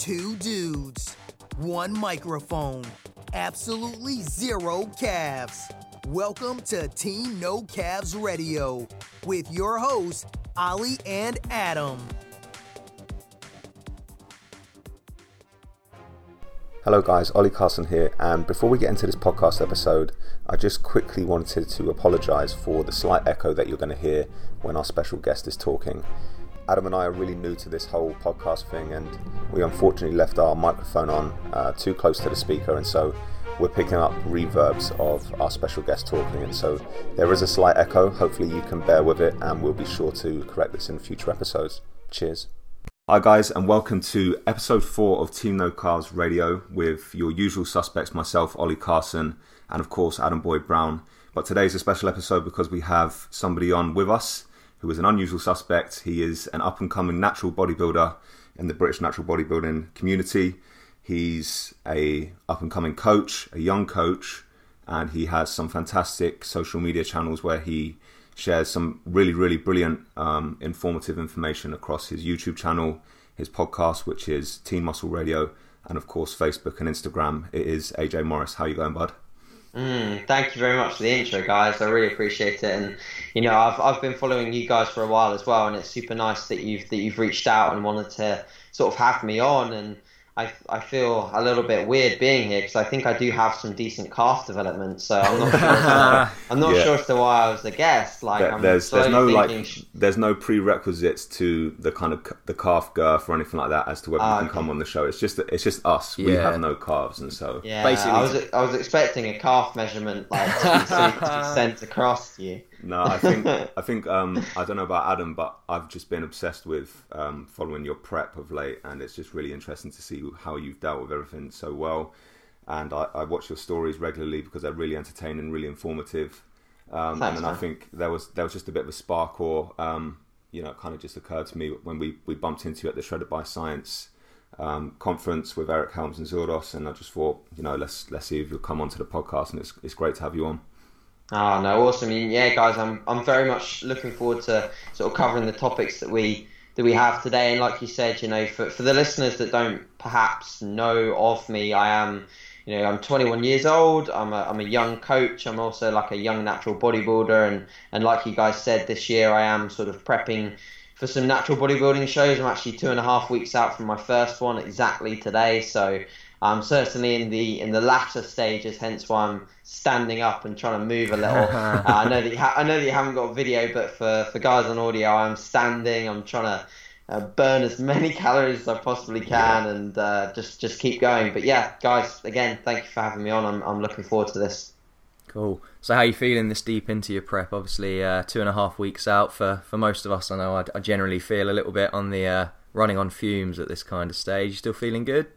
Two dudes, one microphone, absolutely zero calves. Welcome to Team No Calves Radio with your hosts, Ali and Adam. Hello, guys, Ollie Carson here, and before we get into this podcast episode, I just quickly wanted to apologise for the slight echo that you're going to hear when our special guest is talking. Adam and I are really new to this whole podcast thing, and we unfortunately left our microphone on uh, too close to the speaker, and so we're picking up reverbs of our special guest talking, and so there is a slight echo. Hopefully, you can bear with it, and we'll be sure to correct this in future episodes. Cheers. Hi, guys, and welcome to episode four of Team No Calves Radio with your usual suspects, myself, Ollie Carson, and of course, Adam Boyd Brown. But today's a special episode because we have somebody on with us who is an unusual suspect. He is an up and coming natural bodybuilder in the British natural bodybuilding community. He's a up and coming coach, a young coach, and he has some fantastic social media channels where he shares some really, really brilliant, um, informative information across his YouTube channel, his podcast, which is Team Muscle Radio, and of course Facebook and Instagram. It is AJ Morris. How you going, bud? Mm, thank you very much for the intro, guys. I really appreciate it, and you know, I've I've been following you guys for a while as well, and it's super nice that you've that you've reached out and wanted to sort of have me on and I, I feel a little bit weird being here because I think I do have some decent calf development. So I'm not sure. to, I'm not yeah. sure as to why I was the guest. Like there, there's there's no like there's no prerequisites to the kind of the calf girth or anything like that as to whether uh, you can okay. come on the show. It's just it's just us. Yeah. We have no calves, and so yeah. Basically, I was I was expecting a calf measurement like to be, to be sent across to you. No, I think I think um, I don't know about Adam, but I've just been obsessed with um, following your prep of late, and it's just really interesting to see how you've dealt with everything so well. And I, I watch your stories regularly because they're really entertaining, really informative. Um, Thanks, and then I think there was there was just a bit of a spark, or um, you know, it kind of just occurred to me when we, we bumped into you at the Shredded by Science um, conference with Eric Helms and Zildos, and I just thought, you know, let's let's see if you'll come onto the podcast, and it's it's great to have you on. Oh no, awesome! Yeah, guys, I'm I'm very much looking forward to sort of covering the topics that we that we have today. And like you said, you know, for for the listeners that don't perhaps know of me, I am, you know, I'm 21 years old. I'm a I'm a young coach. I'm also like a young natural bodybuilder, and and like you guys said, this year I am sort of prepping for some natural bodybuilding shows. I'm actually two and a half weeks out from my first one exactly today, so I'm certainly in the in the latter stages, hence why I'm standing up and trying to move a little. uh, I know that you ha- I know that you haven't got video, but for, for guys on audio, I'm standing. I'm trying to uh, burn as many calories as I possibly can, yeah. and uh, just just keep going. But yeah, guys, again, thank you for having me on. I'm I'm looking forward to this. Cool. So, how are you feeling this deep into your prep? Obviously, uh, two and a half weeks out for, for most of us. I know I, I generally feel a little bit on the uh, running on fumes at this kind of stage. You still feeling good?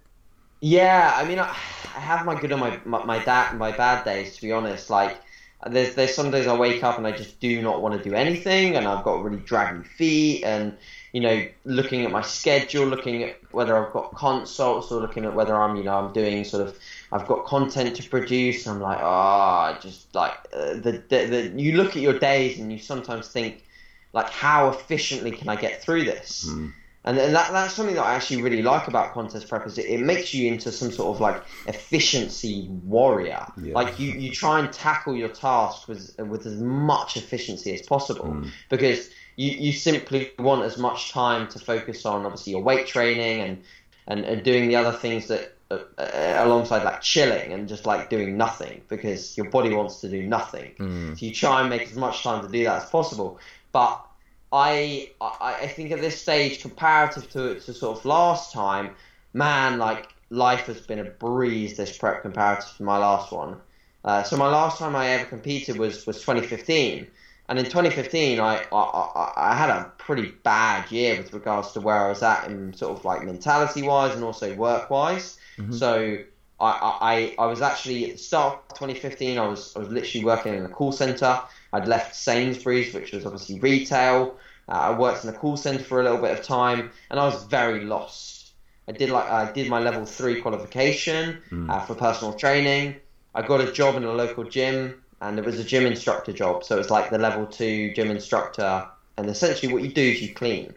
Yeah, I mean, I, have my good and my my, my, da- my bad days. To be honest, like there's there's some days I wake up and I just do not want to do anything, and I've got really draggy feet, and you know, looking at my schedule, looking at whether I've got consults, or looking at whether I'm you know I'm doing sort of I've got content to produce. I'm like, oh, just like uh, the, the the you look at your days and you sometimes think like, how efficiently can I get through this? Mm and, and that, that's something that I actually really like about contest prep is it, it makes you into some sort of like efficiency warrior. Yeah. Like you, you try and tackle your task with with as much efficiency as possible mm. because you, you simply want as much time to focus on obviously your weight training and and, and doing the other things that uh, uh, alongside like chilling and just like doing nothing because your body wants to do nothing. Mm. So you try and make as much time to do that as possible. But I, I I think at this stage, comparative to to sort of last time, man, like life has been a breeze this prep comparative to my last one. Uh, so my last time I ever competed was was 2015, and in 2015 I, I I had a pretty bad year with regards to where I was at in sort of like mentality wise and also work wise. Mm-hmm. So I, I I was actually at the start of 2015 I was I was literally working in a call center. I'd left Sainsbury's, which was obviously retail. Uh, I worked in a call center for a little bit of time, and I was very lost. I did like I did my level three qualification mm. uh, for personal training. I got a job in a local gym, and it was a gym instructor job. So it was like the level two gym instructor, and essentially what you do is you clean.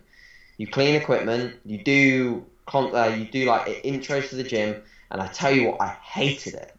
You clean equipment. You do con- uh, you do like intros to the gym, and I tell you what, I hated it.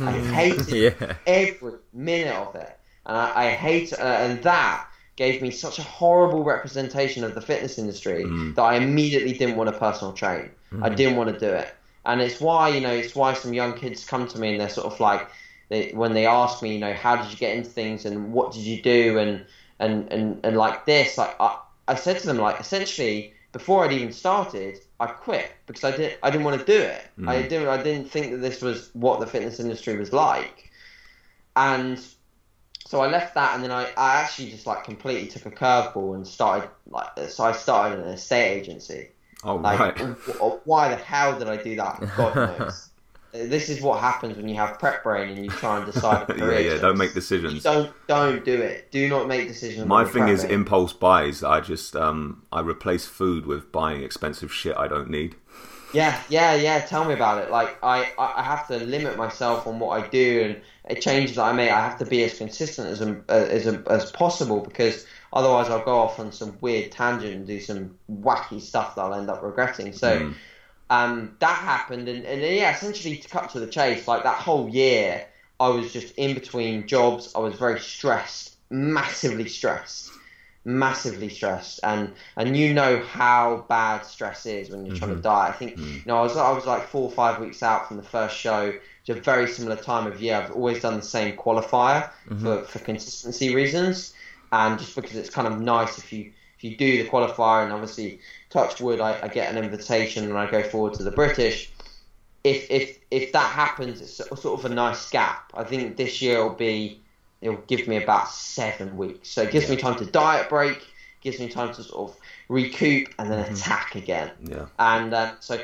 I hated Yeah. every minute of it, and I, I hate uh, and that gave me such a horrible representation of the fitness industry mm. that I immediately didn't want to personal train. I mm. didn't want to do it, and it's why you know it's why some young kids come to me and they're sort of like they, when they ask me, you know, how did you get into things and what did you do? And and and, and like this, like I, I said to them like essentially before I'd even started, I quit because I didn't I didn't want to do it. Mm. I didn't I didn't think that this was what the fitness industry was like, and so I left that and then I, I actually just like completely took a curveball and started like so I started an estate agency. Oh Like right. w- why the hell did I do that? God knows. this is what happens when you have prep brain and you try and decide a yeah, career. yeah. Don't make decisions. Don't don't do it. Do not make decisions. My thing is impulse buys. I just um I replace food with buying expensive shit I don't need. Yeah, yeah, yeah. Tell me about it. Like I, I have to limit myself on what I do and changes that I make. I have to be as consistent as um, uh, as as possible because otherwise I'll go off on some weird tangent and do some wacky stuff that I'll end up regretting. So um, that happened, and, and yeah, essentially to cut to the chase, like that whole year, I was just in between jobs. I was very stressed, massively stressed, massively stressed, and and you know how bad stress is when you're trying to diet. I think you know I was I was like four or five weeks out from the first show. It's a very similar time of year. I've always done the same qualifier for, for consistency reasons, and just because it's kind of nice if you if you do the qualifier and obviously touch wood, I, I get an invitation and I go forward to the British. If if if that happens, it's sort of a nice gap. I think this year will be it'll give me about seven weeks, so it gives me time to diet break, gives me time to sort of recoup and then attack again. Yeah. And um, so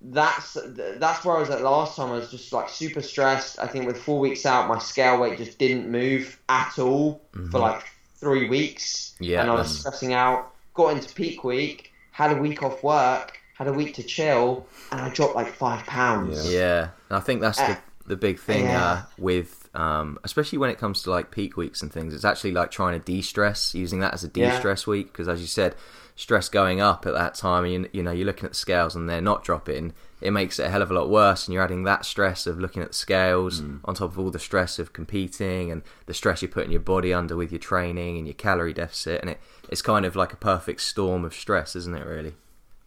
that's that's where I was at last time. I was just like super stressed. I think with four weeks out, my scale weight just didn't move at all for like three weeks. Yeah, and I was stressing out. Got into peak week, had a week off work, had a week to chill, and I dropped like five pounds. Yeah, and I think that's the Uh, the big thing yeah. uh, with, um, especially when it comes to like peak weeks and things. It's actually like trying to de-stress, using that as a de-stress week because, as you said, stress going up at that time, and you, you know you're looking at the scales and they're not dropping. It makes it a hell of a lot worse, and you're adding that stress of looking at the scales hmm. on top of all the stress of competing and the stress you're putting your body under with your training and your calorie deficit, and it, it's kind of like a perfect storm of stress, isn't it? Really?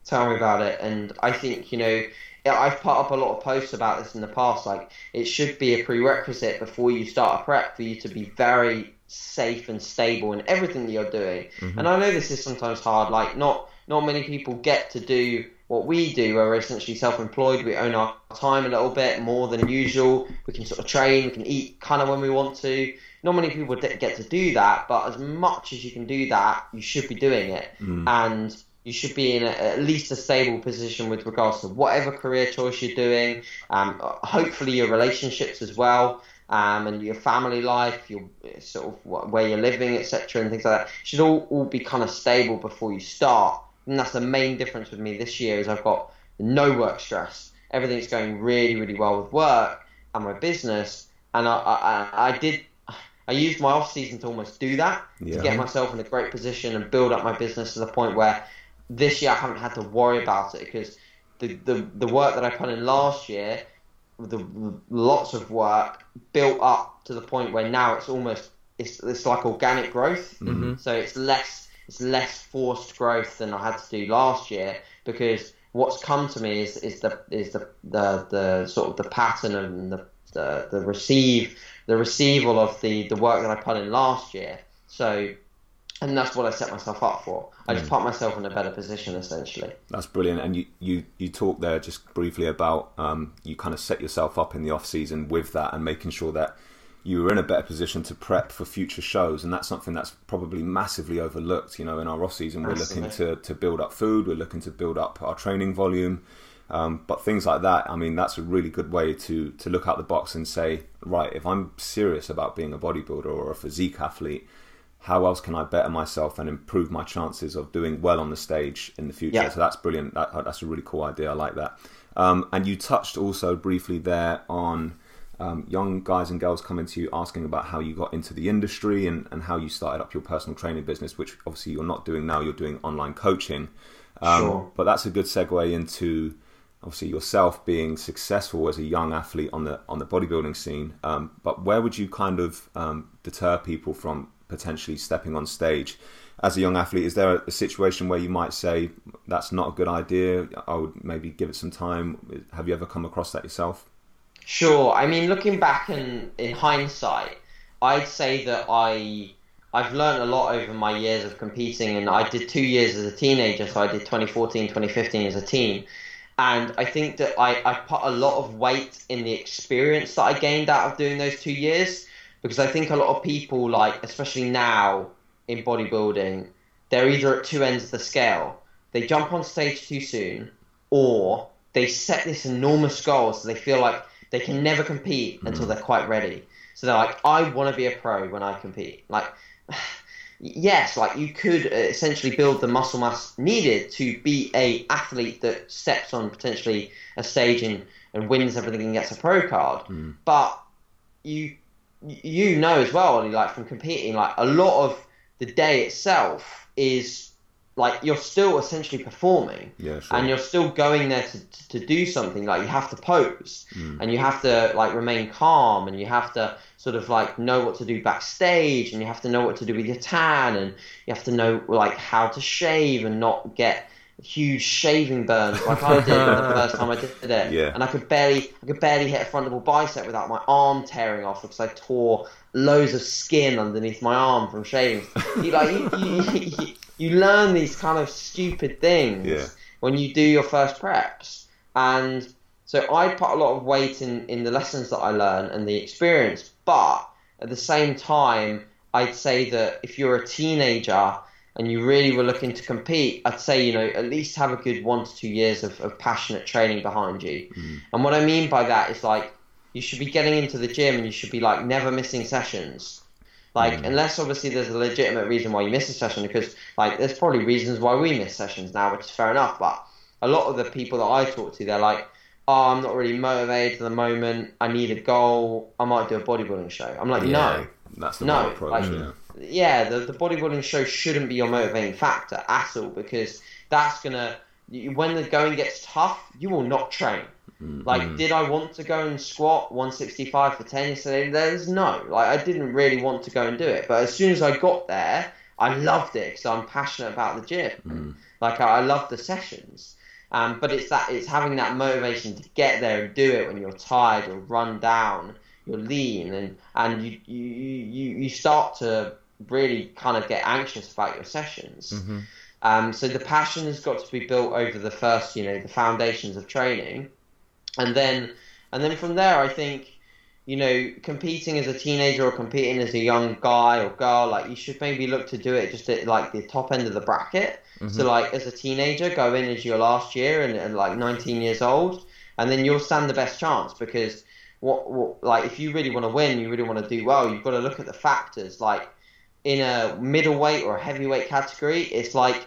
Tell me about it. And I think, you know, I've put up a lot of posts about this in the past. Like, it should be a prerequisite before you start a prep for you to be very safe and stable in everything that you're doing. And I know this is sometimes hard. Like, not not many people get to do what we do, where we're essentially self-employed. We own our time a little bit more than usual. We can sort of train. We can eat kind of when we want to. Not many people get to do that, but as much as you can do that, you should be doing it. And you should be in a, at least a stable position with regards to whatever career choice you're doing. Um, hopefully, your relationships as well, um, and your family life, your sort of wh- where you're living, etc., and things like that should all, all be kind of stable before you start. And that's the main difference with me this year is I've got no work stress. Everything's going really, really well with work and my business, and I, I, I- I did. I used my off season to almost do that Yeah. to get myself in a great position and build up my business to the point where this year I haven't had to worry about it because the, the, the work that I put in last year, the, lots of work built up to the point where now it's almost it's, it's like organic growth. Mm-hmm. So it's less it's less forced growth than I had to do last year because what's come to me is, is the is the, the, the sort of the pattern and the, the, the receive the receival of the, the work that I put in last year. So and that's what I set myself up for. I just put myself in a better position essentially. That's brilliant. And you, you, you talked there just briefly about um, you kind of set yourself up in the off season with that and making sure that you were in a better position to prep for future shows. And that's something that's probably massively overlooked. You know, in our off season, we're looking to, to build up food, we're looking to build up our training volume. Um, but things like that, I mean, that's a really good way to to look out the box and say, right, if I'm serious about being a bodybuilder or a physique athlete, how else can I better myself and improve my chances of doing well on the stage in the future? Yeah. So that's brilliant. That, that's a really cool idea. I like that. Um, and you touched also briefly there on um, young guys and girls coming to you asking about how you got into the industry and, and how you started up your personal training business, which obviously you're not doing now. You're doing online coaching. Um, Sure. But that's a good segue into obviously yourself being successful as a young athlete on the on the bodybuilding scene. Um, but where would you kind of um, deter people from potentially stepping on stage as a young athlete? Is there a, situation where you might say that's not a good idea? I would maybe give it some time. Have you ever come across that yourself? Sure. I mean, looking back in, in hindsight, I'd say that I I've learned a lot over my years of competing, and I did two years as a teenager, so I did 2014, 2015 as a teen. And I think that I, I put a lot of weight in the experience that I gained out of doing those two years, because I think a lot of people, like especially now in bodybuilding, they're either at two ends of the scale. They jump on stage too soon, or they set this enormous goal, so they feel like they can never compete until they're quite ready. So they're like, I want to be a pro when I compete. Like, yes, like you could uh, essentially build the muscle mass needed to be a athlete that steps on potentially a stage and, and wins everything and gets a pro card. But you you know as well, like from competing, like a lot of the day itself is like you're still essentially performing. Yeah, sure. and you're still going there to, to do something. Like you have to pose. Mm. And you have to like remain calm. And you have to sort of like know what to do backstage. And you have to know what to do with your tan. And you have to know like how to shave and not get huge shaving burns like I did the first time I did it Yeah. and I could barely I could barely hit a front double bicep without my arm tearing off because I tore loads of skin underneath my arm from shaving you like you, you, you, you learn these kind of stupid things Yeah. when you do your first preps. And so I put a lot of weight in, in the lessons that I learn and the experience. But at the same time, I'd say that if you're a teenager and you really were looking to compete, I'd say, you know, at least have a good one to two years of, of passionate training behind you. Mm-hmm. And what I mean by that is like, you should be getting into the gym and you should be like never missing sessions. Like, mm. unless obviously there's a legitimate reason why you miss a session, because like there's probably reasons why we miss sessions now, which is fair enough. But a lot of the people that I talk to, they're like, "Oh, I'm not really motivated at the moment. I need a goal. I might do a bodybuilding show." I'm like, "No, that's the no, approach. like- yeah. Yeah, the, the bodybuilding show shouldn't be your motivating factor at all because that's gonna when the going gets tough, you will not train. Like, did I want to go and squat 165 for 10 yesterday? There's no. Like, I didn't really want to go and do it. But as soon as I got there, I loved it because I'm passionate about the gym. Like, I, I love the sessions. Um, but it's that it's having that motivation to get there and do it when you're tired, you're run down, you're lean, and and you you you, you start to really kind of get anxious about your sessions. Um, so the passion has got to be built over the first, you know, the foundations of training, and then and then from there, I think, you know, competing as a teenager or competing as a young guy or girl, like you should maybe look to do it just at like the top end of the bracket. So like as a teenager, go in as your last year and, and like 19 years old, and then you'll stand the best chance because what, what like if you really want to win, you really want to do well, you've got to look at the factors like in a middleweight or a heavyweight category, it's like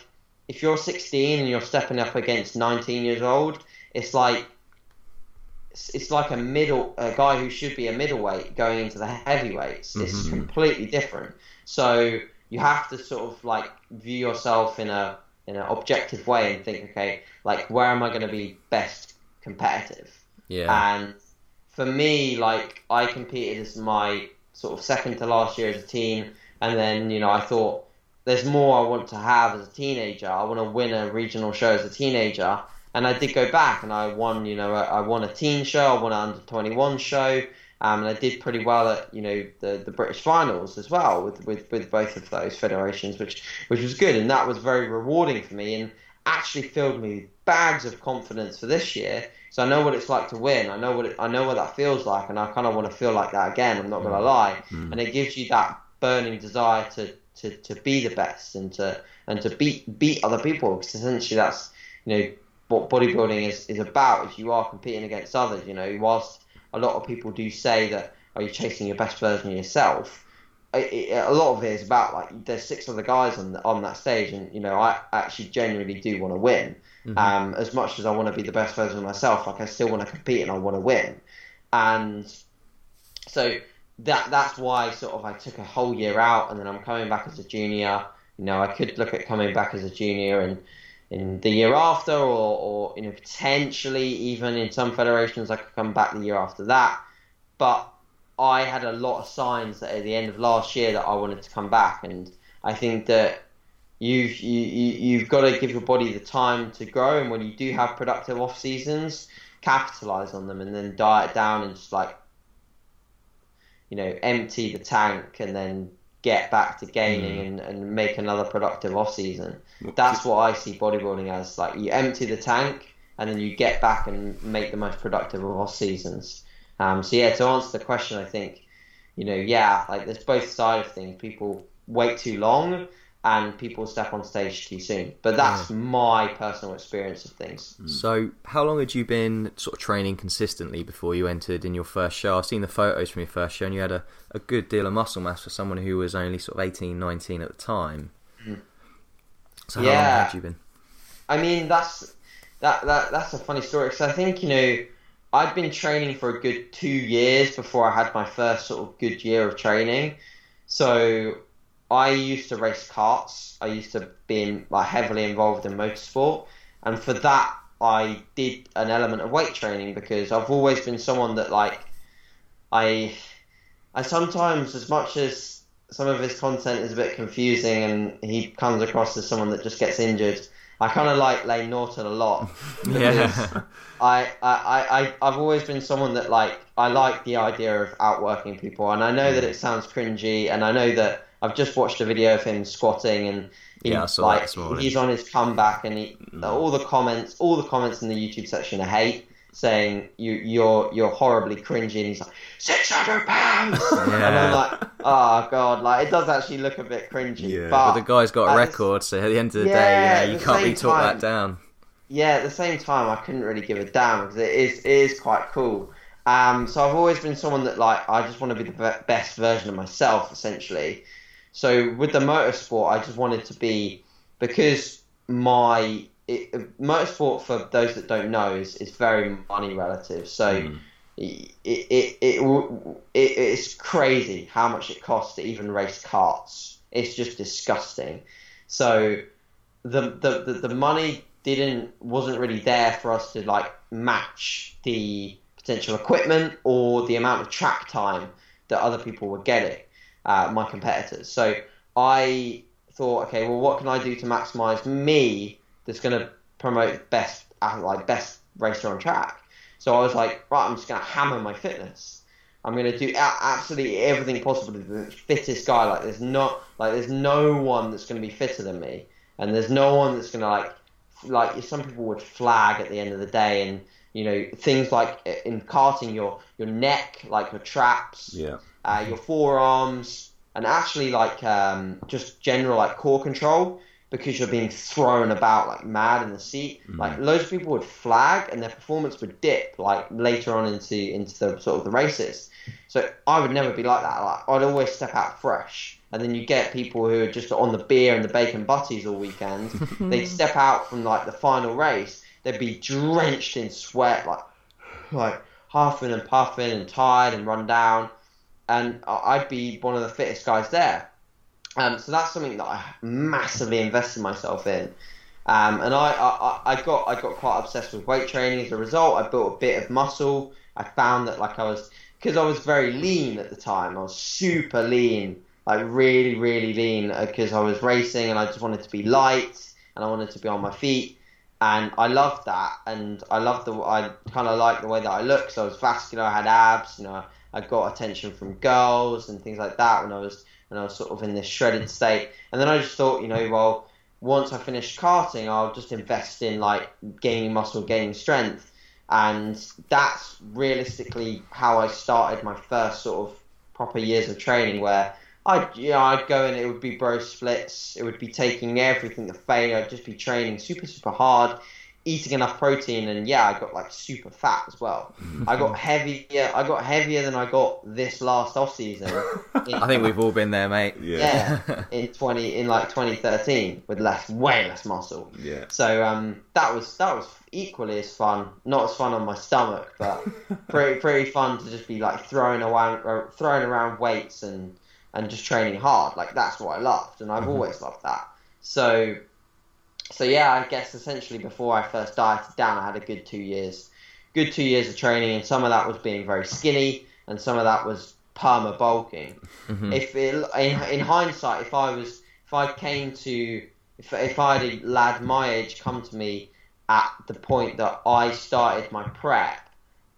if you're 16 and you're stepping up against 19 years old, it's like it's, like a middle a guy who should be a middleweight going into the heavyweights. It's mm-hmm. completely different. So you have to sort of like view yourself in a in an objective way and think, okay, like where am I going to be best competitive? Yeah. And for me, like I competed as my sort of second to last year as a teen, and then you know I thought there's more I want to have as a teenager. I want to win a regional show as a teenager, and I did go back and I won. You know, I won a teen show, I won an under twenty one show. Um, and I did pretty well at you know the, the British finals as well with, with, with both of those federations, which which was good and that was very rewarding for me and actually filled me with bags of confidence for this year. So I know what it's like to win. I know what it, I know what that feels like, and I kind of want to feel like that again. I'm not going to lie, and it gives you that burning desire to, to, to be the best and to and to beat beat other people because essentially that's you know what bodybuilding is, is about. is you are competing against others, you know, whilst a lot of people do say that are you chasing your best version of yourself. It, it, a lot of it is about like there's six other guys on on that stage, and you know I actually genuinely do want to win. Um, as much as I want to be the best version of myself, like I still want to compete and I want to win. And so that that's why sort of I took a whole year out, and then I'm coming back as a junior. You know, I could look at coming back as a junior and in the year after, or, or you know potentially even in some federations I could come back the year after that. But I had a lot of signs that at the end of last year that I wanted to come back, and I think that you've you, you, you've got to give your body the time to grow, and when you do have productive off seasons, capitalize on them, and then diet down and just like you know empty the tank, and then get back to gaining mm. and, and make another productive off season. That's what I see bodybuilding as. Like you empty the tank and then you get back and make the most productive of off seasons. Um, so yeah, to answer the question, I think you know, yeah, like there's both sides of things. People wait too long and people step on stage too soon. But that's yeah. my personal experience of things. Mm. So, how long had you been sort of training consistently before you entered in your first show? I've seen the photos from your first show, and you had a, a good deal of muscle mass for someone who was only sort of 18, 19 at the time. Mm. So, how yeah. long had you been? I mean, that's that, that that's a funny story because I think you know I'd been training for a good two years before I had my first sort of good year of training. So I used to race karts. I used to be like heavily involved in motorsport, and for that I did an element of weight training because I've always been someone that like I I sometimes as much as some of his content is a bit confusing and he comes across as someone that just gets injured. I kind of like Layne Norton a lot yeah. I, I, I, I've always been someone that like I like the idea of outworking people, and I know that it sounds cringy, and I know that I've just watched a video of him squatting and he, yeah, like he's on his comeback and he, mm. all the comments, all the comments in the YouTube section are hate saying you you're you're horribly cringy and he's like six hundred pounds yeah. and I'm like oh god like it does actually look a bit cringy yeah. but, but the guy's got a record so at the end of the yeah, day you, know, you can't really talk time, that down yeah at the same time I couldn't really give a damn because it is it is quite cool um so I've always been someone that like I just want to be the best version of myself essentially so with the motorsport, I just wanted to be because my it, motorsport for those that don't know is, is very money relative. So mm. it, it, it, it, it's crazy how much it costs to even race karts. It's just disgusting. So the, the, the, the money didn't wasn't really there for us to like match the potential equipment or the amount of track time that other people were getting uh, my competitors. So I thought, okay, well, what can I do to maximize me that's going to promote best, uh, like best racer on track? So I was like, right, I'm just going to hammer my fitness. I'm going to do absolutely everything possible to be the fittest guy. Like there's not, like there's no one that's going to be fitter than me, and there's no one that's going to like, like some people would flag at the end of the day, and you know things like in karting, your your neck, like your traps, yeah uh, your forearms, and actually like um, just general like core control because you're being thrown about like mad in the seat. Mm-hmm. Like loads of people would flag and their performance would dip like later on into into the sort of the races. So I would never be like that. Like I'd always step out fresh. And then you get people who are just on the beer and the bacon butties all weekend. they'd step out from like the final race. They'd be drenched in sweat, like like huffing and puffing and tired and run down and I'd be one of the fittest guys there. Um, so that's something that I massively invested myself in. Um, and I, I, I got I got quite obsessed with weight training as a result. I built a bit of muscle. I found that like I was because I was very lean at the time. I was super lean, like really really lean because uh, I was racing and I just wanted to be light and I wanted to be on my feet. And I loved that, and I loved the I kind of liked the way that I looked. So I was vascular, I had abs, you know, I got attention from girls and things like that when I was when I was sort of in this shredded state. And then I just thought, you know, well, once I finish karting, I'll just invest in like gaining muscle, gaining strength. And that's realistically how I started my first sort of proper years of training where I'd you know, I'd go and it would be bro splits, it would be taking everything to failure, I'd just be training super, super hard eating enough protein and yeah i got like super fat as well. I got heavier i got heavier than i got this last off season. I think we've all been there mate. Yeah. yeah. In 20 in like 2013 with less way less muscle. Yeah. So um that was that was equally as fun. Not as fun on my stomach but pretty pretty fun to just be like throwing around throwing around weights and and just training hard. Like that's what i loved and i've mm-hmm. always loved that. So so yeah, I guess essentially before I first dieted down, I had a good two years, good two years of training, and some of that was being very skinny, and some of that was perma bulking. Mm-hmm. If it, in, in hindsight, if I was, if I came to, if if I had a lad my age come to me at the point that I started my prep,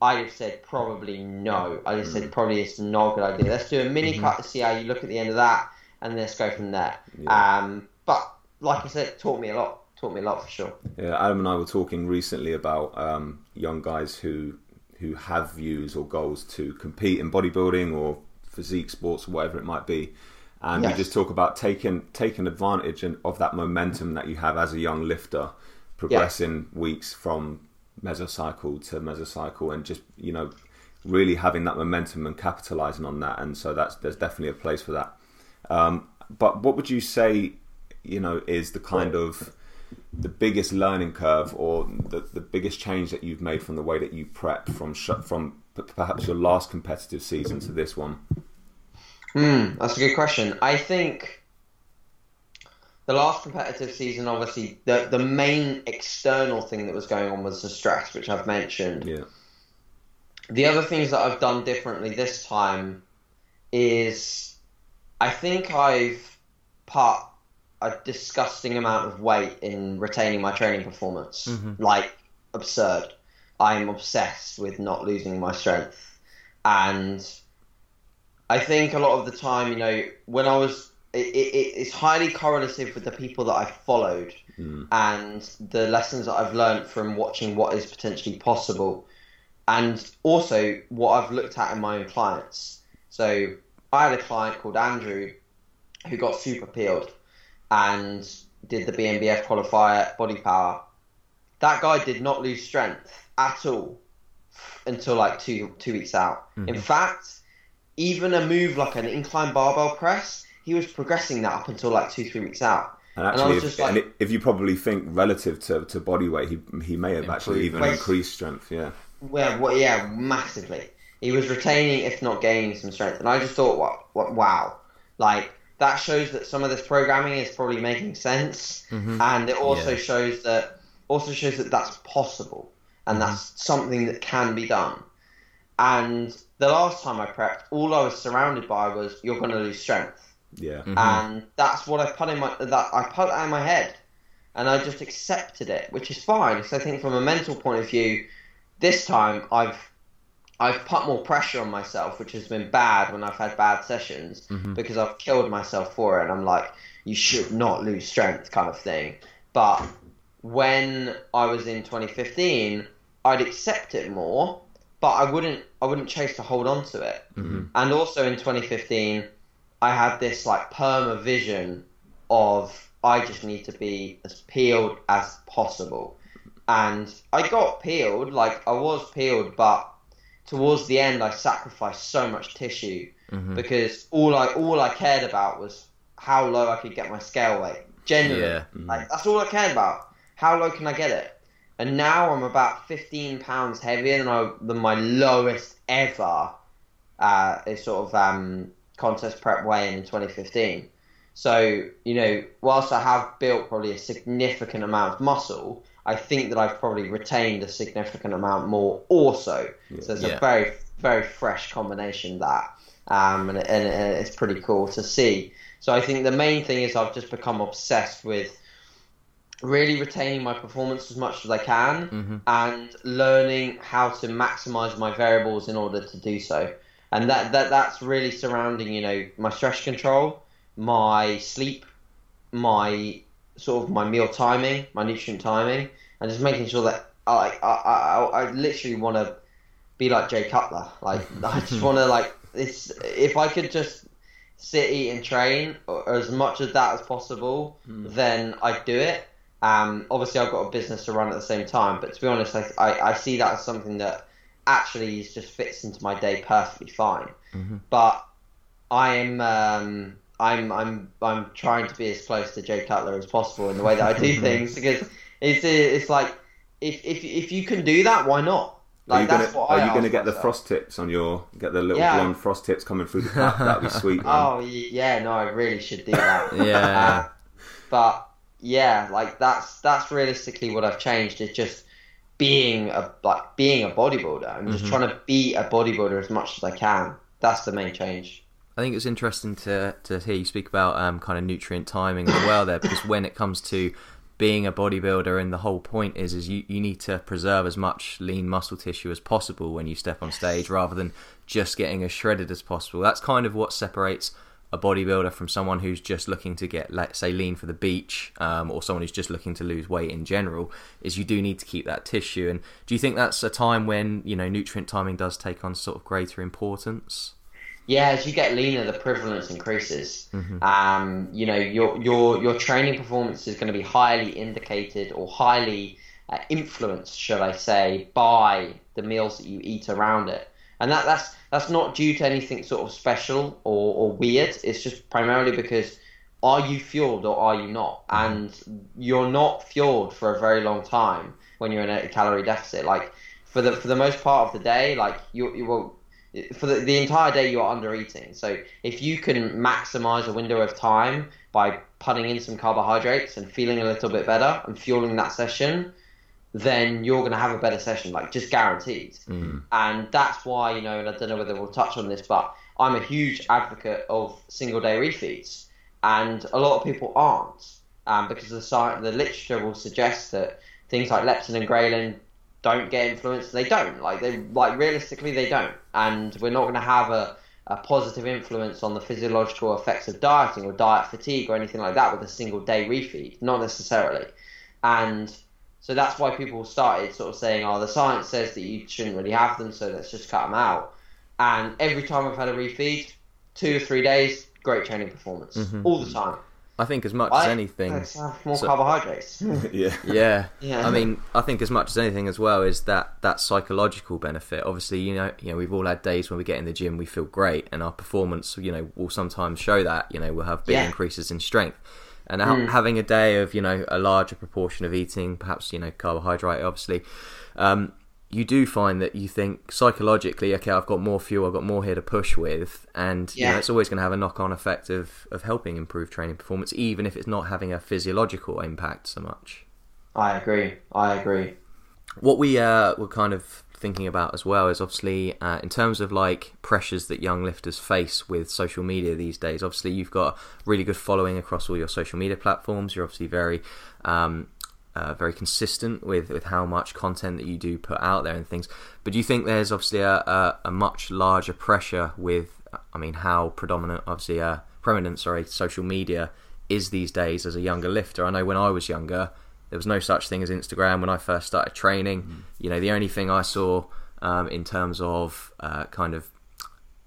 I'd have said probably no. I'd have said probably it's not a good idea. Let's do a mini cut to see how you look at the end of that, and let's go from there. Um, but like I said, it taught me a lot. Taught me a lot for sure. Yeah, Adam and I were talking recently about um, young guys who who have views or goals to compete in bodybuilding or physique sports, or whatever it might be, and Yes. we just talk about taking taking advantage and- of that momentum that you have as a young lifter, progressing weeks from mesocycle to mesocycle, and just you know really having that momentum and capitalizing on that. And so that's there's definitely a place for that. Um, but what would you say, you know, is the kind of the biggest learning curve or the, the biggest change that you've made from the way that you prep from sh- from p- perhaps your last competitive season to this one? Hmm, that's a good question. I think the last competitive season, obviously, the the main external thing that was going on was the stress, which I've mentioned. Yeah, The other things that I've done differently this time is I think I've put a disgusting amount of weight in retaining my training performance. Mm-hmm. Like, absurd. I'm obsessed with not losing my strength. And I think a lot of the time, you know, when I was. It, it, it's highly correlative with the people that I've followed mm. and the lessons that I've learned from watching what is potentially possible and also what I've looked at in my own clients. So I had a client called Andrew who got super peeled and did the BNBF qualifier body power. That guy did not lose strength at all until like two two weeks out. In mm-hmm. fact, even a move like an incline barbell press, he was progressing that up until like two three weeks out. and I actually, was if, just like- and if you probably think relative to, to body weight, he he may have actually even increased strength. Yeah, Well, well, yeah, massively. He was retaining, if not gaining, some strength, and I just thought, what, what, wow, like that shows that some of this programming is probably making sense, mm-hmm. and it also Yeah. shows that also shows that that's possible, and mm-hmm. that's something that can be done. And the last time I prepped, all I was surrounded by was you're going to lose strength. Yeah, mm-hmm. and that's what I put in my that I put that in my head, and I just accepted it, which is fine. So I think from a mental point of view, this time I've I've put more pressure on myself, which has been bad when I've had bad sessions mm-hmm. because I've killed myself for it, and I'm like, you should not lose strength, kind of thing. But when I was in 2015, I'd accept it more, but I wouldn't I wouldn't chase to hold on to it. Mm-hmm. And also in 2015, I had this like perma vision of I just need to be as peeled as possible. And I got peeled, like I was peeled, but towards the end I sacrificed so much tissue because all I all I cared about was how low I could get my scale weight. Genuinely. Yeah. Like that's all I cared about. How low can I get it? And now I'm about 15 pounds heavier than, I, than my lowest ever uh, is sort of um, contest prep weigh in in 2015. So, you know, whilst I have built probably a significant amount of muscle, I think that I've probably retained a significant amount more also. So it's Yeah. a very, very fresh combination that. Um, and, and, and it's pretty cool to see. So I think the main thing is I've just become obsessed with really retaining my performance as much as I can and learning how to maximize my variables in order to do so. And that, that that's really surrounding, you know, my stress control, my sleep, my sort of my meal timing, my nutrient timing, and just making sure that I I, I, I literally want to be like Jay Cutler. Like I just want to like this. If I could just sit, eat, and train or as much of that as possible, then I'd do it. Um, obviously, I've got a business to run at the same time, but to be honest, I, I, I see that as something that actually just fits into my day perfectly fine. But I'm um, I'm I'm I'm trying to be as close to Jay Cutler as possible in the way that I do things because it's it's like if if if you can do that, why not? Are you gonna Are you gonna ask get the frost tips on your get the little Yeah. blonde frost tips coming through the cap? That'd be sweet. Man. Oh yeah, no, I really should do that. Yeah. Uh, but yeah, like that's that's realistically what I've changed. It's just being a like being a bodybuilder. I'm just Mhm. trying to be a bodybuilder as much as I can. That's the main change. I think it's interesting to to hear you speak about um, kind of nutrient timing as well there, because when it comes to being a bodybuilder, and the whole point is is you, you need to preserve as much lean muscle tissue as possible when you step on stage, rather than just getting as shredded as possible. That's kind of what separates a bodybuilder from someone who's just looking to get, let's say, lean for the beach, um, or someone who's just looking to lose weight in general. Is you do need to keep that tissue. And do you think that's a time when you know nutrient timing does take on sort of greater importance? Yeah, as you get leaner, the prevalence increases. Um, you know, your your your training performance is going to be highly indicated or highly uh, influenced, should I say, by the meals that you eat around it. And that that's that's not due to anything sort of special or, or weird. It's just primarily because are you fueled or are you not? And you're not fueled for a very long time when you're in a calorie deficit. Like for the for the most part of the day, like you you will for the, the entire day you are under eating. So if you can maximize a window of time by putting in some carbohydrates and feeling a little bit better and fueling that session, then you're going to have a better session, like just guaranteed. And that's why, you know, and I don't know whether we'll touch on this, but I'm a huge advocate of single day refeeds. And a lot of people aren't um, because the, sci- the literature will suggest that things like leptin and ghrelin don't get influenced. They don't. Like they like realistically they don't. And we're not going to have a, a positive influence on the physiological effects of dieting or diet fatigue or anything like that with a single day refeed. Not necessarily. And so that's why people started sort of saying, "Oh, the science says that you shouldn't really have them, so let's just cut them out." And every time I've had a refeed, two or three days, great training performance mm-hmm. all the time. I think as much as anything, Let's more So- carbohydrates. yeah. yeah. Yeah. I mean, I think as much as anything as well is that that psychological benefit. Obviously, you know, you know, we've all had days when we get in the gym, we feel great, and our performance, you know, will sometimes show that. You know, we'll have big Yeah. increases in strength, and ha- having a day of you know a larger proportion of eating, perhaps you know carbohydrate, obviously. Um, you do find that you think psychologically, okay, I've got more fuel, I've got more here to push with, and you know, Yeah. it's always going to have a knock-on effect of, of helping improve training performance, even if it's not having a physiological impact so much I agree. I agree. what we uh, were kind of thinking about as well is obviously uh, in terms of like pressures that young lifters face with social media these days. Obviously, you've got a really good following across all your social media platforms. You're obviously very um, uh, very consistent with, with how much content that you do put out there and things. But do you think there's obviously a, a, a much larger pressure with, I mean, how predominant, obviously, uh, prominent, sorry, social media is these days as a younger lifter? I know when I was younger, there was no such thing as Instagram when I first started training. You know, the only thing I saw um, in terms of uh, kind of,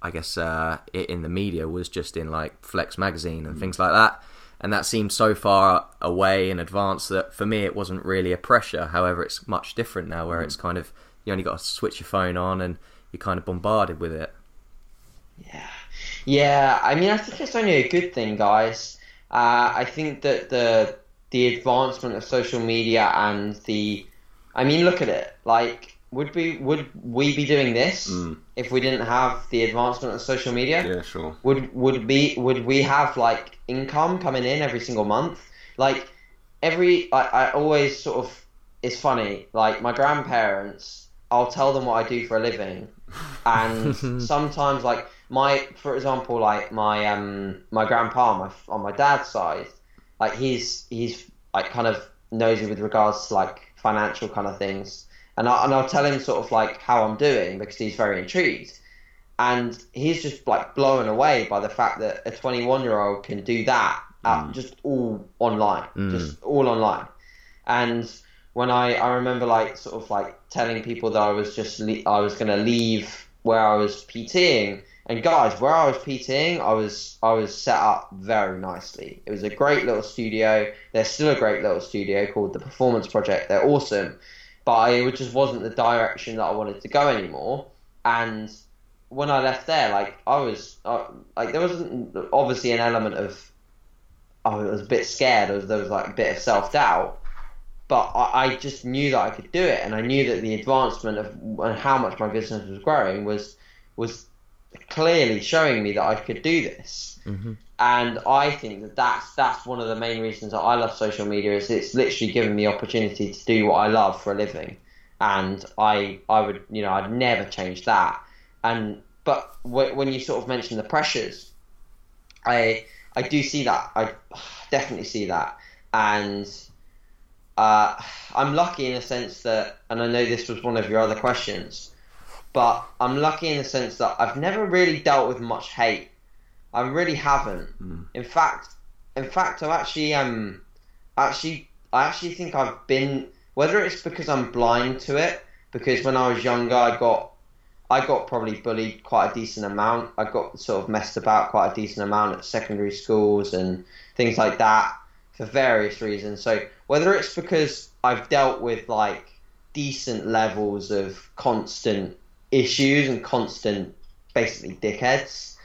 I guess, uh, in the media was just in like Flex magazine and things like that. And that seemed so far away in advance that for me it wasn't really a pressure. However, it's much different now where it's kind of, you only got to switch your phone on and you're kind of bombarded with it. Yeah, yeah. I mean, I think it's only a good thing, guys. Uh, I think that the the advancement of social media and the, I mean, look at it. Like, would we would we be doing this if we didn't have the advancement of social media? Yeah, sure. Would would be would we have like income coming in every single month? Like every I, I always sort of it's funny. Like my grandparents, I'll tell them what I do for a living, and sometimes like my for example like my um my grandpa on my on my dad's side, like he's he's like kind of nosy with regards to like financial kind of things, and I and I'll tell him sort of like how I'm doing because he's very intrigued. And he's just like blown away by the fact that a 21 year old can do that uh, just all online just all online. And when I, I remember like sort of like telling people that I was just le- I was going to leave where I was PTing and guys where I was PTing I was I was set up very nicely. It was a great little studio. There's still a great little studio called the Performance Project. They're awesome but it just wasn't the direction that I wanted to go anymore and when I left there, like I was, uh, like there wasn't obviously an element of, I was a bit scared. There was, there was like a bit of self doubt, but I, I just knew that I could do it, and I knew that the advancement of and how much my business was growing was was clearly showing me that I could do this. And I think that that's that's one of the main reasons that I love social media is it's literally given me the opportunity to do what I love for a living, and I I would you know I'd never change that. And but when you sort of mention the pressures, I I do see that. I definitely see that, and uh, I'm lucky in the sense that, and I know this was one of your other questions, but I'm lucky in the sense that I've never really dealt with much hate I really haven't. Mm. In fact, in fact, I actually um, actually, I actually think I've been. Whether it's because I'm blind to it, because when I was younger, I got, I got probably bullied quite a decent amount. I got sort of messed about quite a decent amount at secondary schools and things like that for various reasons. So whether it's because I've dealt with like decent levels of constant issues and constant basically dickheads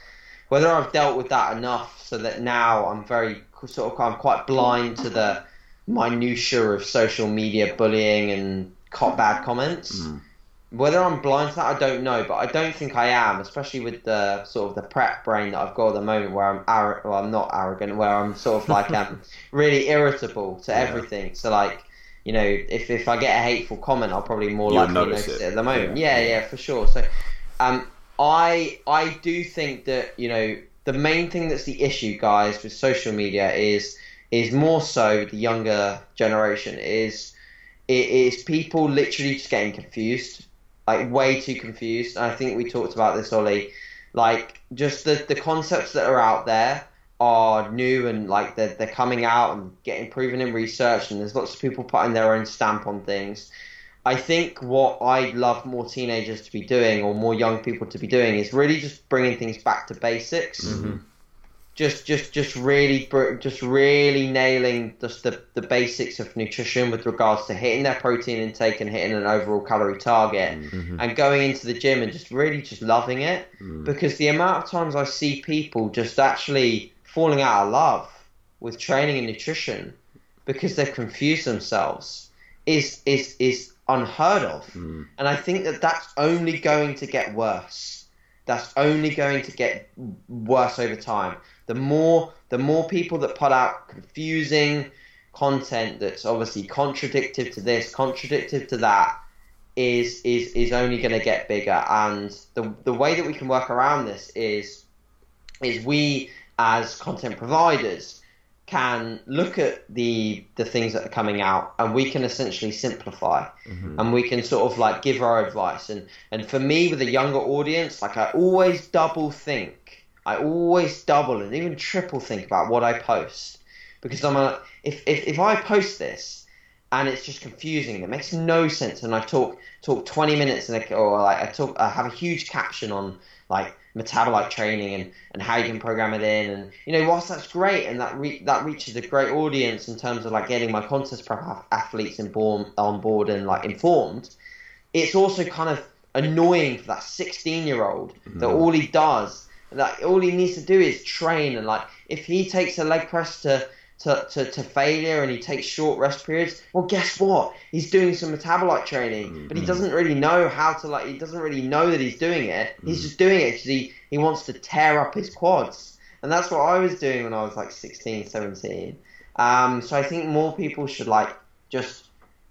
whether I've dealt with that enough so that now I'm very sort of I'm quite blind to the minutiae of social media bullying and bad comments. Mm. Whether I'm blind to that, I don't know, but I don't think I am, especially with the sort of the prep brain that I've got at the moment, where I'm ar- well, I'm not arrogant, where I'm sort of like um, really irritable to yeah. everything. So like, you know, if if I get a hateful comment, I'll probably more You'll likely notice, notice it. it. at the moment. Yeah. yeah, yeah, for sure. So, um, I I do think that you know the main thing that's the issue, guys, with social media is is more so the younger generation is it is people literally just getting confused, like way too confused. And I think we talked about this, Ollie. Like just the the concepts that are out there are new and like they're they're coming out and getting proven in research, and there's lots of people putting their own stamp on things. I think what I'd love more teenagers to be doing, or more young people to be doing, is really just bringing things back to basics. Mm-hmm. Just, just, just really, just really nailing just the, the basics of nutrition with regards to hitting their protein intake and hitting an overall calorie target, mm-hmm. and going into the gym and just really just loving it. Mm. Because the amount of times I see people just actually falling out of love with training and nutrition because they've confused themselves is is is unheard of. Mm. And I think that that's only going to get worse. That's only going to get worse over time. The more the more people that put out confusing content that's obviously contradictory to this, contradictory to that, is is is only going to get bigger. And the the way that we can work around this is is we as content providers can look at the the things that are coming out and we can essentially simplify mm-hmm. and we can sort of like give our advice. And and for me with a younger audience like I always double think I always double and even triple think about what I post. Because I'm a, if, if if I post this and it's just confusing it makes no sense. And I talk talk 20 minutes and I, or like I talk I have a huge caption on like metabolite training and, and how you can program it in. And you know whilst that's great and that re- that reaches a great audience in terms of like getting my contest prep athletes inform- on board and like informed it's also kind of annoying for that 16 year old that mm. all he does that all he needs to do is train and like if he takes a leg press to to, to, to failure and he takes short rest periods, well, guess what? He's doing some metabolite training, but he doesn't really know how to, like, he doesn't really know that he's doing it. He's mm-hmm. just doing it because he, he wants to tear up his quads. And that's what I was doing when I was like 16, 17. Um, so I think more people should, like, just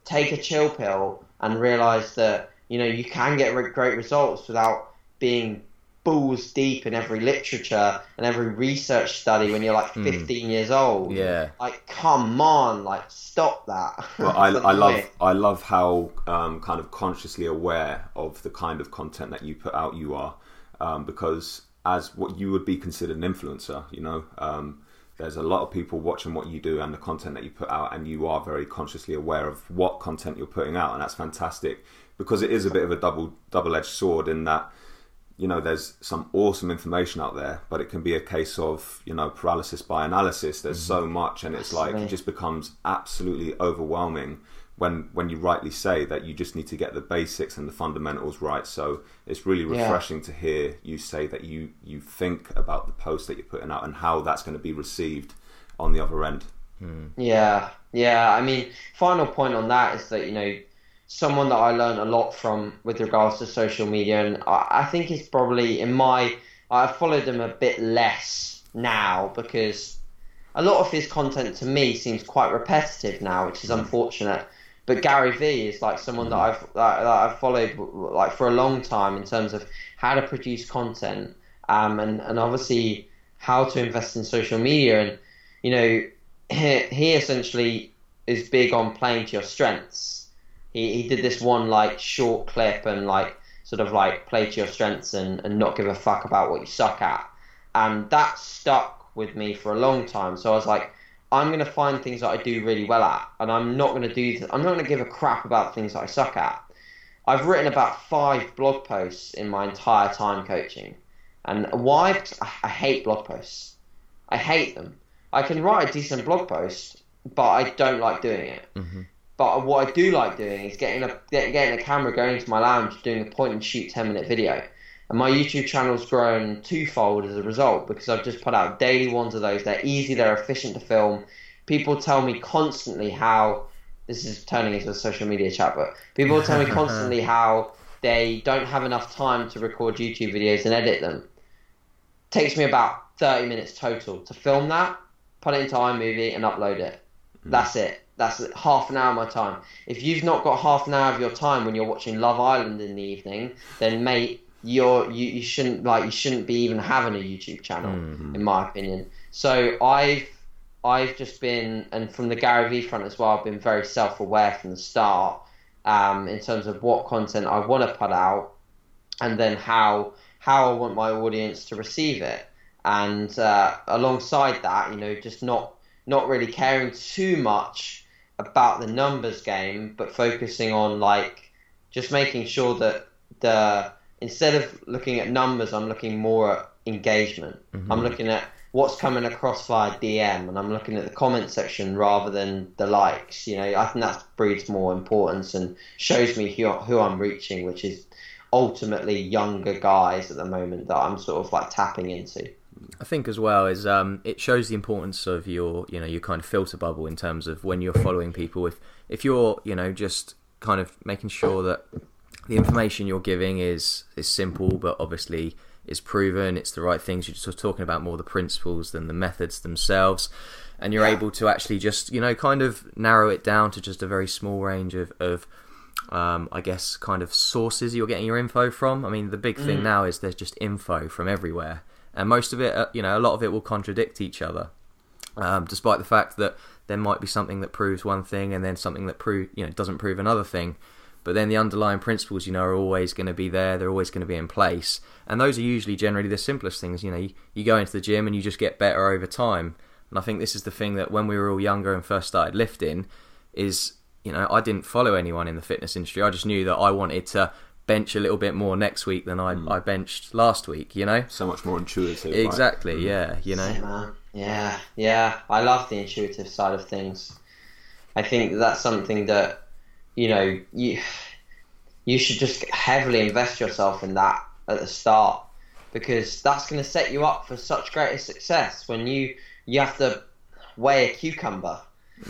take a chill pill and realize that, you know, you can get great results without being balls deep in every literature and every research study when you're like hmm. 15 mm. years old. Yeah. Like, come on, like, stop that. Well, I, I love I love how um, kind of consciously aware of the kind of content that you put out you are, um, because as what you would be considered an influencer, you know. Um, there's a lot of people watching what you do and the content that you put out, and you are very consciously aware of what content you're putting out, and that's fantastic because it is a bit of a double double edged sword in that you know there's some awesome information out there but it can be a case of you know paralysis by analysis there's mm-hmm. so much and it's like it just becomes absolutely overwhelming when when you rightly say that you just need to get the basics and the fundamentals right so it's really refreshing yeah. to hear you say that you you think about the post that you're putting out and how that's going to be received on the other end mm. yeah yeah i mean final point on that is that you know someone that I learned a lot from with regards to social media, and I, I think he's probably in my. I've followed him a bit less now because a lot of his content to me seems quite repetitive now, which is unfortunate. But Gary Vee is like someone that I've that, that I've followed like for a long time in terms of how to produce content, um, and and obviously how to invest in social media. And you know, he, he essentially is big on playing to your strengths. He he did this one like short clip and like sort of like play to your strengths and, and not give a fuck about what you suck at. And that stuck with me for a long time. So I was like, I'm going to find things that I do really well at, and I'm not going to do. Th- I'm not to give a crap about things that I suck at. I've written about five blog posts in my entire time coaching, and why? I, I hate blog posts. I hate them. I can write a decent blog post, but I don't like doing it. Mm-hmm. But what I do like doing is getting a get, getting a camera, going to my lounge, doing a point and shoot ten minute video. And my YouTube channel's grown twofold as a result because I've just put out daily ones of those. They're easy, they're efficient to film. People tell me constantly how this is turning into a social media chat, but people tell me constantly how they don't have enough time to record YouTube videos and edit them. It takes me about 30 minutes total to film that, put it into iMovie, and upload it. Hmm. That's it. That's half an hour of my time. If you've not got half an hour of your time when you're watching Love Island in the evening, then mate, you're you, you shouldn't like you shouldn't be even having a YouTube channel, in my opinion. So I've I've just been, and from the Gary Vee front as well, I've been very self aware from the start um, in terms of what content I want to put out, and then how how I want my audience to receive it. And uh, alongside that, you know, just not not really caring too much about the numbers game, but focusing on like just making sure that the instead of looking at numbers, I'm looking more at engagement. Mm-hmm. I'm looking at what's coming across via DM, and I'm looking at the comment section rather than the likes. You know, I think that breeds more importance and shows me who, who I'm reaching, which is ultimately younger guys at the moment that I'm sort of like tapping into. I think as well is um, it shows the importance of your you know your kind of filter bubble in terms of when you're following people. If if you're you know just kind of making sure that the information you're giving is is simple, but obviously is proven. It's the right things. You're just talking about more the principles than the methods themselves, and you're Yeah. able to actually just you know kind of narrow it down to just a very small range of of um, I guess kind of sources you're getting your info from. I mean, the big thing now is there's just info from everywhere, and most of it, uh, you know, a lot of it will contradict each other, um, despite the fact that there might be something that proves one thing and then something that prove you know doesn't prove another thing. But then the underlying principles, you know, are always going to be there. They're always going to be in place, and those are usually generally the simplest things. You know, you, you go into the gym and you just get better over time. And I think this is the thing that when we were all younger and first started lifting, is you know I didn't follow anyone in the fitness industry. I just knew that I wanted to bench a little bit more next week than I, hmm. I benched last week. You know, So much more intuitive. right? exactly. Hmm. Yeah, you know. Yeah. Yeah, yeah. I love the intuitive side of things. I think that's something that you know you you should just heavily invest yourself in that at the start because that's going to set you up for such greater success when you you have to weigh a cucumber.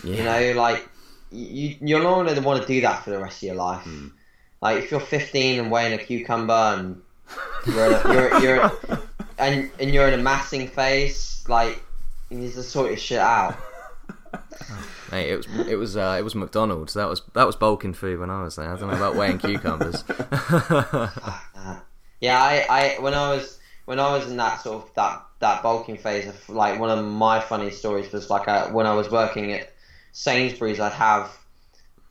You know, like you you're not going to want to do that for the rest of your life. Hmm. Like if you're 15 and weighing a cucumber and you're in a, you're, you're and and you're in a massing phase, like you need to sort your shit out. Mate, it was it was uh, it was McDonald's. That was that was bulking food when I was there. I don't know about weighing cucumbers. Yeah, I, I when I was when I was in that sort of that that bulking phase of like one of my funny stories was like I, when I was working at Sainsbury's, I'd have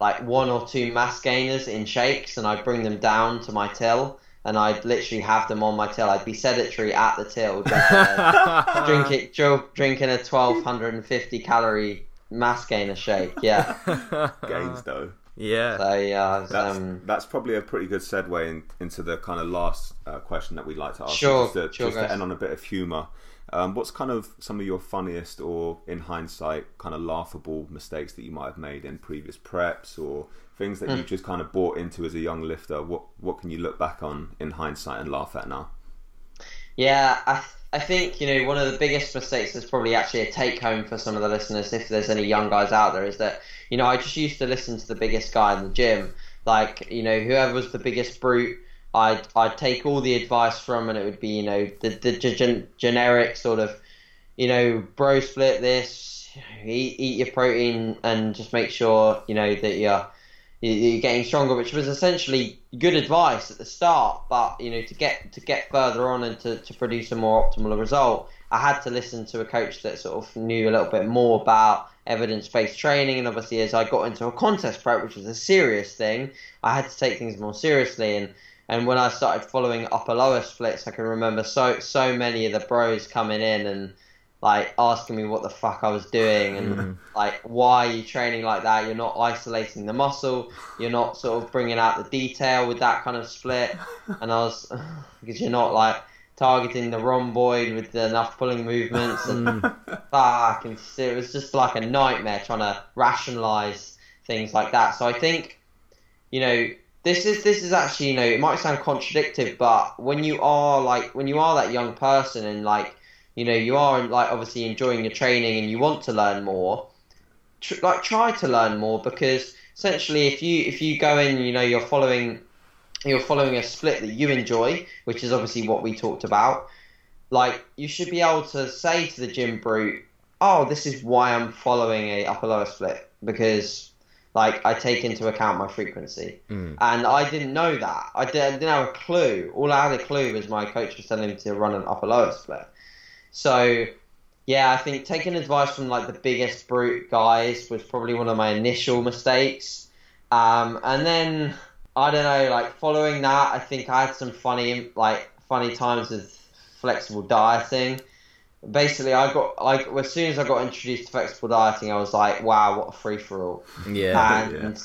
like one or two mass gainers in shakes, and I'd bring them down to my till, and I'd literally have them on my till. I'd be sedentary at the till, drinking a, drinking, dro- drinking a twelve hundred and fifty calorie mass gainer shake. Yeah, Gains though. yeah. so yeah, it's, That's, um, that's probably a pretty good segue in, into the kind of last uh, question that we'd like to ask. you, Sure, just to, sure, just to end on a bit of humour. Um, what's kind of some of your funniest or, in hindsight, kind of laughable mistakes that you might have made in previous preps or things that you Hmm. just kind of bought into as a young lifter? What what can you look back on in hindsight and laugh at now? Yeah, I, I think, you know, one of the biggest mistakes is probably actually a take home for some of the listeners, if there's any young guys out there, is that, you know, I just used to listen to the biggest guy in the gym. Like, you know, whoever was the biggest brute, I'd, I'd take all the advice from, and it would be, you know, the, the gen- generic sort of, you know, bro, split this, eat, eat your protein, and just make sure you know that you're you're getting stronger, which was essentially good advice at the start. But you know, to get to get further on and to, to produce a more optimal result, I had to listen to a coach that sort of knew a little bit more about evidence based training. And obviously, as I got into a contest prep, which was a serious thing, I had to take things more seriously. And and when I started following upper lower splits, I can remember so so many of the bros coming in and like asking me what the fuck I was doing and Mm-hmm. like why are you training like that? You're not isolating the muscle. You're not sort of bringing out the detail with that kind of split. And I was because you're not like targeting the rhomboid with enough pulling movements and Mm. fuck and it was just like a nightmare trying to rationalize things like that. So I think you know this is this is actually you know it might sound contradictory, but when you are like when you are that young person and like you know you are like obviously enjoying your training and you want to learn more, tr- like try to learn more because essentially if you if you go in you know you're following you're following a split that you enjoy, which is obviously what we talked about. Like you should be able to say to the gym brute, "Oh, this is why I'm following a upper lower split because." Like I take into account my frequency, Mm. and I didn't know that. I didn't, I didn't have a clue. All I had a clue was my coach was telling me to run an upper lower split. So, yeah, I think taking advice from like the biggest brute guys was probably one of my initial mistakes. Um, and then I don't know, like following that, I think I had some funny like funny times with flexible dieting. Basically, I got like as soon as I got introduced to flexible dieting, I was like, wow, what a free for all Yeah. and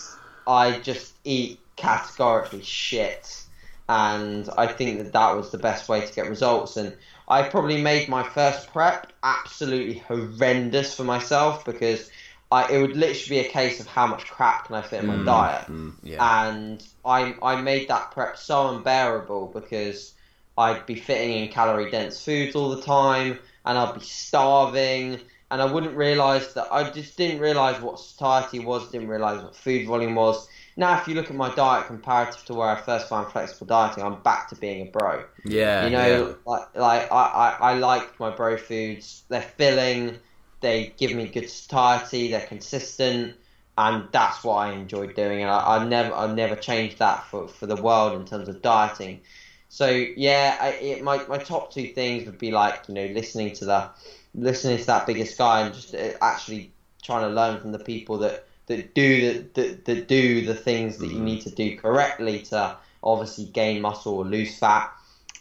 I just eat categorically shit. And I think that that was the best way to get results. And I probably made my first prep absolutely horrendous for myself because I, it would literally be a case of how much crap can I fit in my mm-hmm. diet. Yeah. And I, I made that prep so unbearable because I'd be fitting in calorie dense foods all the time and I'd be starving and I wouldn't realise that I just didn't realise what satiety was, didn't realise what food volume was. Now, if you look at my diet comparative to where I first found flexible dieting, I'm back to being a bro. Yeah. You know, yeah. like like I, I, I like my bro foods. They're filling. They give me good satiety. They're consistent, and that's what I enjoy doing. And I, I never I never change that for, for the world in terms of dieting. So yeah, I, it, my my top two things would be like you know listening to the listening to that biggest guy and just uh, actually trying to learn from the people that that do the that, that do the things that you need to do correctly to obviously gain muscle or lose fat.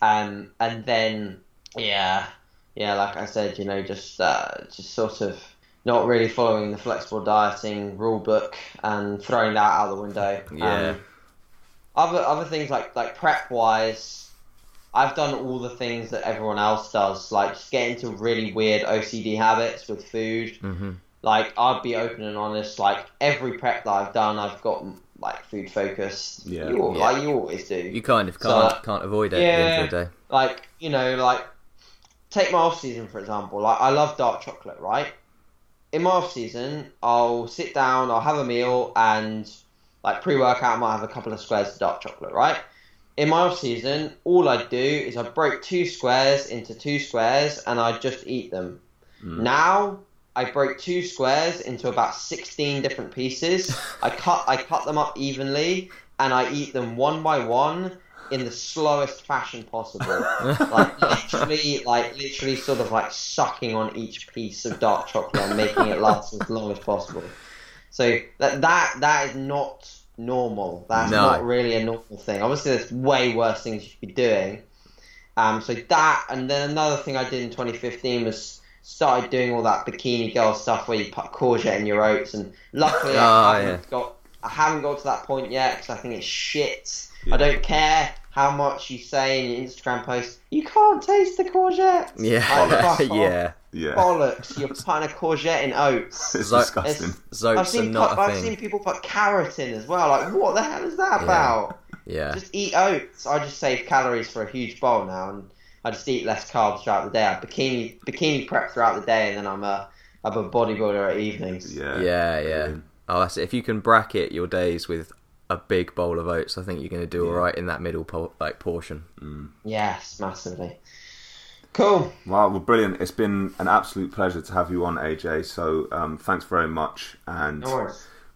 Um, and then yeah yeah like I said you know just uh, just sort of not really following the flexible dieting rule book and throwing that out the window. Yeah. um, other other things like like prep wise I've done all the things that everyone else does like just get into really weird OCD habits with food hmm like I'd be open and honest. Like every prep that I've done, I've got like food focused. Yeah. you, Yeah. like you always do. You kind of can't uh, can't avoid it at the end of the day. like you know, like take my off season for example. Like I love dark chocolate, right? In my off season, I'll sit down, I'll have a meal, and like pre workout, I might have a couple of squares of dark chocolate, right? In my off season, all I do is I break two squares into two squares, and I just eat them. Mm. Now I break two squares into about sixteen different pieces. I cut I cut them up evenly, and I eat them one by one in the slowest fashion possible. like literally, like literally, sort of like sucking on each piece of dark chocolate and making it last as long as possible. So that that that is not normal. That's No. not really a normal thing. Obviously, there's way worse things you should be doing. Um, so that, and then another thing I did in 2015 was started doing all that bikini girl stuff where you put courgette in your oats. And luckily, Oh, I haven't yeah. got I haven't got to that point yet because I think it's shit. I don't care how much you say in your Instagram post. You can't taste the courgette. Yeah. Like, yeah. Yeah. Bollocks! You're putting a courgette in oats. It's So- disgusting. I've Zoats are seen not put, a I've thing. seen people put carrot in as well. Like, what the hell is that Yeah. about? Yeah. Just eat oats. I just save calories for a huge bowl now, and I just eat less carbs throughout the day. I bikini bikini prep throughout the day, and then I'm a I'm a bodybuilder at evenings. Yeah. Yeah, yeah. Brilliant. Oh, that's it. If you can bracket your days with a big bowl of oats, I think you're going to do all right in that middle po- like portion. Yes, massively. Cool. Wow, well, brilliant. It's been an absolute pleasure to have you on, AJ. So um, thanks very much. And No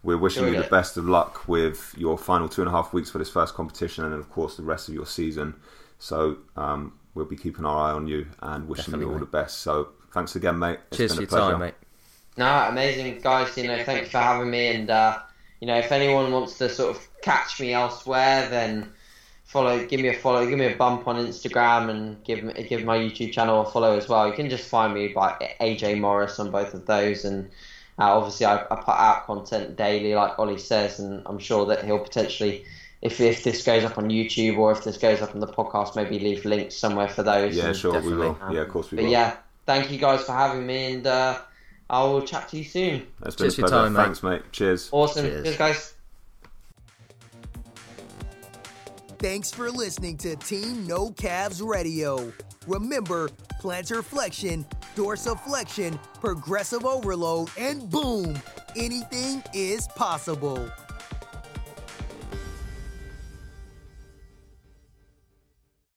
we're wishing Enjoyed you the it. best of luck with your final two and a half weeks for this first competition and, of course, the rest of your season. So um, we'll be keeping our eye on you and wishing Definitely, you all mate. the best. So thanks again, mate. It's Cheers been for your pleasure. time, mate. No, amazing guys. You know, thanks for having me. And uh, you know, if anyone wants to sort of catch me elsewhere, then follow. Give me a follow. Give me a bump on Instagram and give give my YouTube channel a follow as well. You can just find me by AJ Morris on both of those. And uh, obviously, I, I put out content daily, like Ollie says, and I'm sure that he'll potentially. If, if this goes up on YouTube or if this goes up on the podcast, maybe leave links somewhere for those. Yeah, sure, we will. Yeah, of course we But will. yeah, thank you guys for having me, and uh, I will chat to you soon. It's been Cheers a for pleasure. time, mate. Thanks, mate. Cheers. Awesome. Cheers. Cheers, guys. Thanks for listening to Team No Calves Radio. Remember, plantar flexion, dorsiflexion, progressive overload, and boom, anything is possible.